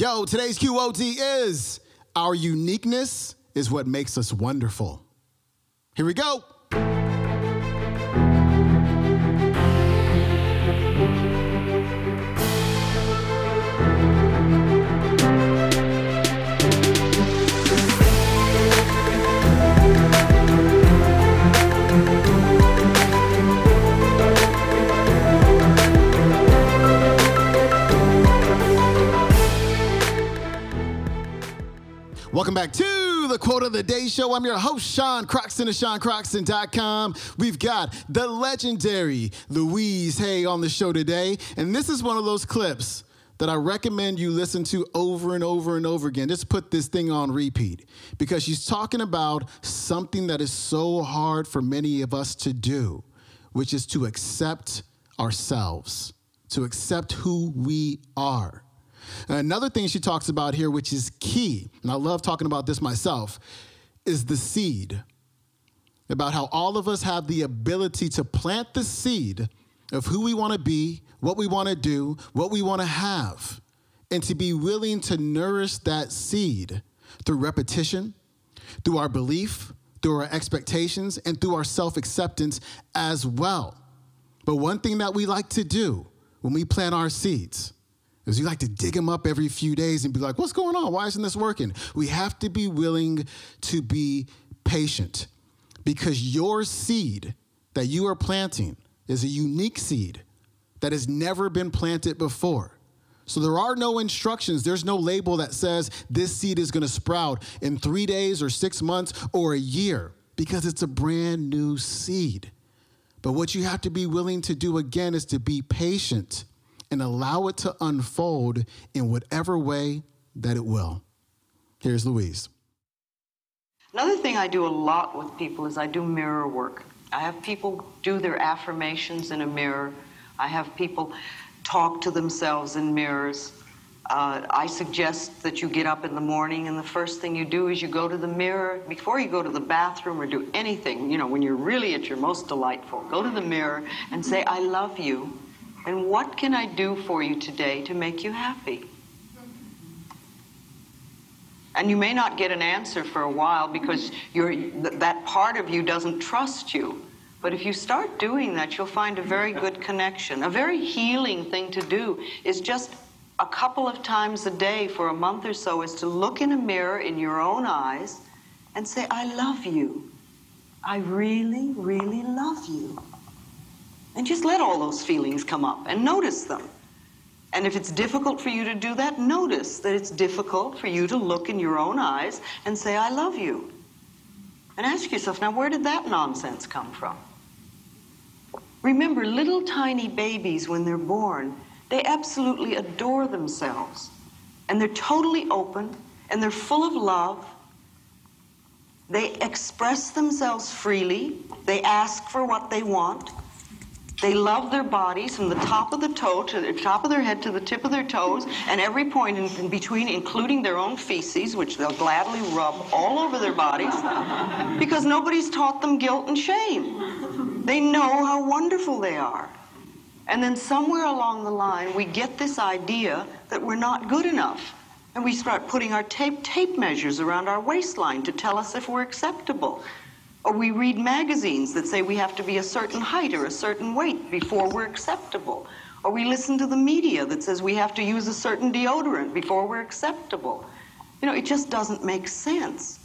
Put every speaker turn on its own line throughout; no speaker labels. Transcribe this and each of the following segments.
Yo, today's QOD is Our uniqueness is what makes us wonderful. Here we go. Back to the Quote of the Day Show. I'm your host, Sean Croxton of SeanCroxton.com. We've got the legendary Louise Hay on the show today. And this is one of those clips that I recommend you listen to over and over and over again. Just put this thing on repeat because she's talking about something that is so hard for many of us to do, which is to accept ourselves, to accept who we are. Another thing she talks about here, which is key, and I love talking about this myself, is the seed. About how all of us have the ability to plant the seed of who we want to be, what we want to do, what we want to have, and to be willing to nourish that seed through repetition, through our belief, through our expectations, and through our self acceptance as well. But one thing that we like to do when we plant our seeds, is you like to dig them up every few days and be like, what's going on? Why isn't this working? We have to be willing to be patient because your seed that you are planting is a unique seed that has never been planted before. So there are no instructions, there's no label that says this seed is gonna sprout in three days or six months or a year because it's a brand new seed. But what you have to be willing to do again is to be patient and allow it to unfold in whatever way that it will. Here's Louise.
Another thing I do a lot with people is I do mirror work. I have people do their affirmations in a mirror. I have people talk to themselves in mirrors. Uh, I suggest that you get up in the morning and the first thing you do is you go to the mirror before you go to the bathroom or do anything. You know, when you're really at your most delightful, go to the mirror and say, I love you. And what can I do for you today to make you happy? And you may not get an answer for a while because that part of you doesn't trust you. But if you start doing that, you'll find a very good connection. A very healing thing to do is just a couple of times a day for a month or so is to look in a mirror in your own eyes and say, I love you. I really, really love you. And just let all those feelings come up and notice them. And if it's difficult for you to do that, notice that it's difficult for you to look in your own eyes and say, I love you. And ask yourself, now, where did that nonsense come from? Remember, little tiny babies, when they're born, they absolutely adore themselves. And they're totally open and they're full of love. They express themselves freely. They ask for what they want. They love their bodies from the top of the toe to the top of their head to the tip of their toes, and every point in, between, including their own feces, which they'll gladly rub all over their bodies, because nobody's taught them guilt and shame. They know how wonderful they are. And then somewhere along the line, we get this idea that we're not good enough. And we start putting our tape, tape measures around our waistline to tell us if we're acceptable. Or we read magazines that say we have to be a certain height or a certain weight before we're acceptable. Or we listen to the media that says we have to use a certain deodorant before we're acceptable. You know, it just doesn't make sense.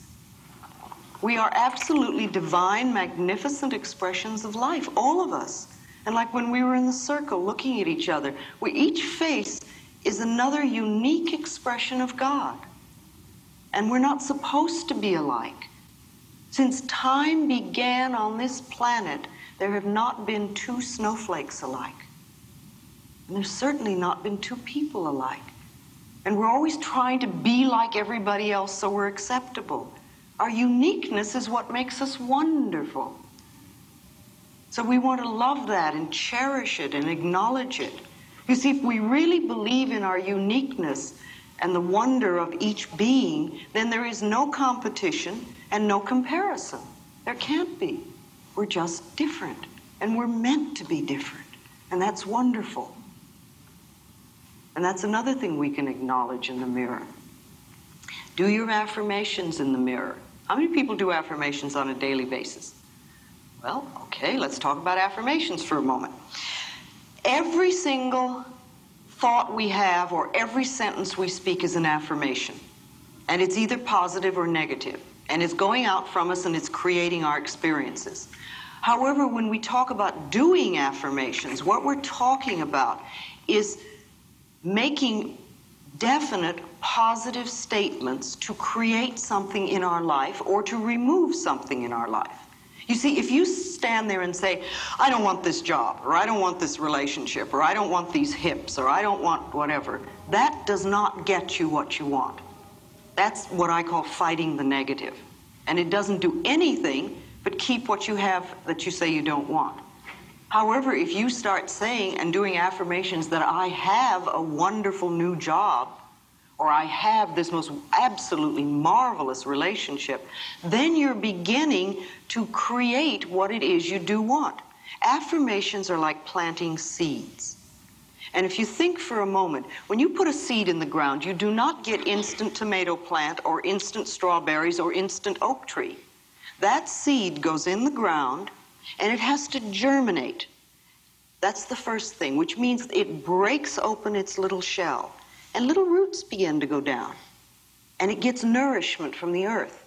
We are absolutely divine, magnificent expressions of life, all of us. And like when we were in the circle looking at each other, we, each face is another unique expression of God. And we're not supposed to be alike. Since time began on this planet, there have not been two snowflakes alike. And there's certainly not been two people alike. And we're always trying to be like everybody else so we're acceptable. Our uniqueness is what makes us wonderful. So we want to love that and cherish it and acknowledge it. You see, if we really believe in our uniqueness and the wonder of each being, then there is no competition and no comparison. There can't be. We're just different, and we're meant to be different, and that's wonderful. And that's another thing we can acknowledge in the mirror. Do your affirmations in the mirror. How many people do affirmations on a daily basis? Well, okay, let's talk about affirmations for a moment. Every single thought we have or every sentence we speak is an affirmation. And it's either positive or negative. And it's going out from us and it's creating our experiences. However, when we talk about doing affirmations, what we're talking about is making definite positive statements to create something in our life or to remove something in our life. You see, if you stand there and say, I don't want this job, or I don't want this relationship, or I don't want these hips, or I don't want whatever, that does not get you what you want. That's what I call fighting the negative. And it doesn't do anything but keep what you have that you say you don't want. However, if you start saying and doing affirmations that I have a wonderful new job, or I have this most absolutely marvelous relationship, then you're beginning to create what it is you do want. Affirmations are like planting seeds. And if you think for a moment, when you put a seed in the ground, you do not get instant tomato plant or instant strawberries or instant oak tree. That seed goes in the ground and it has to germinate. That's the first thing, which means it breaks open its little shell and little roots begin to go down. And it gets nourishment from the earth.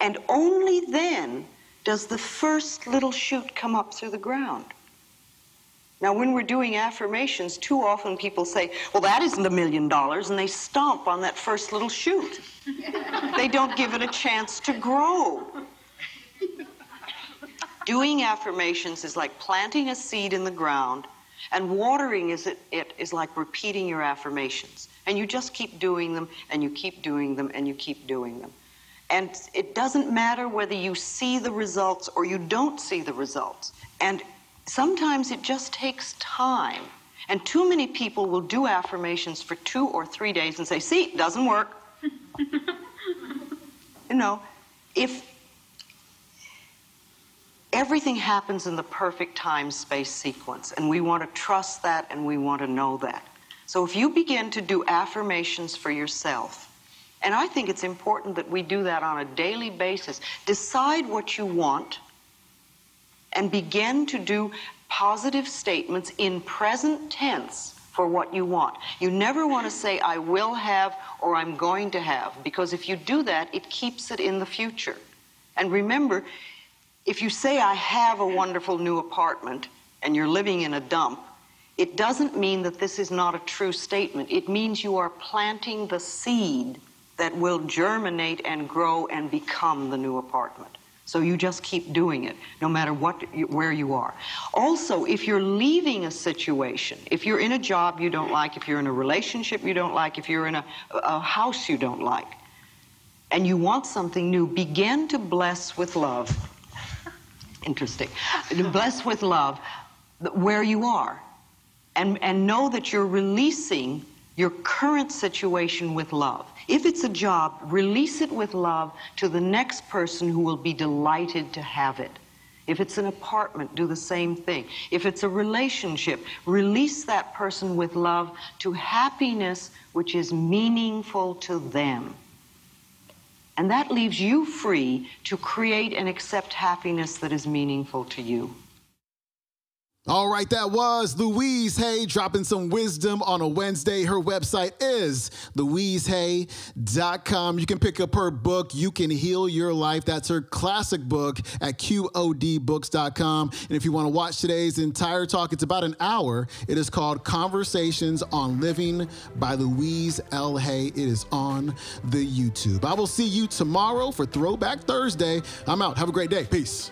And only then does the first little shoot come up through the ground. Now, when we're doing affirmations, too often people say, Well, that isn't a million dollars, and they stomp on that first little shoot. they don't give it a chance to grow. Doing affirmations is like planting a seed in the ground, and watering is it, it is like repeating your affirmations. And you just keep doing them, and you keep doing them, and you keep doing them. And it doesn't matter whether you see the results or you don't see the results. And sometimes it just takes time. And too many people will do affirmations for two or three days and say, see, it doesn't work. you know, if everything happens in the perfect time space sequence, and we want to trust that and we want to know that. So if you begin to do affirmations for yourself, and I think it's important that we do that on a daily basis, decide what you want and begin to do positive statements in present tense for what you want. You never want to say, I will have or I'm going to have, because if you do that, it keeps it in the future. And remember, if you say, I have a wonderful new apartment and you're living in a dump, it doesn't mean that this is not a true statement. It means you are planting the seed that will germinate and grow and become the new apartment. So you just keep doing it, no matter what, where you are. Also, if you're leaving a situation, if you're in a job you don't like, if you're in a relationship you don't like, if you're in a, a house you don't like, and you want something new, begin to bless with love interesting. Bless with love where you are. And, and know that you're releasing your current situation with love. If it's a job, release it with love to the next person who will be delighted to have it. If it's an apartment, do the same thing. If it's a relationship, release that person with love to happiness which is meaningful to them. And that leaves you free to create and accept happiness that is meaningful to you.
All right, that was Louise Hay dropping some wisdom on a Wednesday. Her website is louisehay.com. You can pick up her book, You Can Heal Your Life. That's her classic book at qodbooks.com. And if you want to watch today's entire talk, it's about an hour. It is called Conversations on Living by Louise L. Hay. It is on the YouTube. I will see you tomorrow for Throwback Thursday. I'm out. Have a great day. Peace.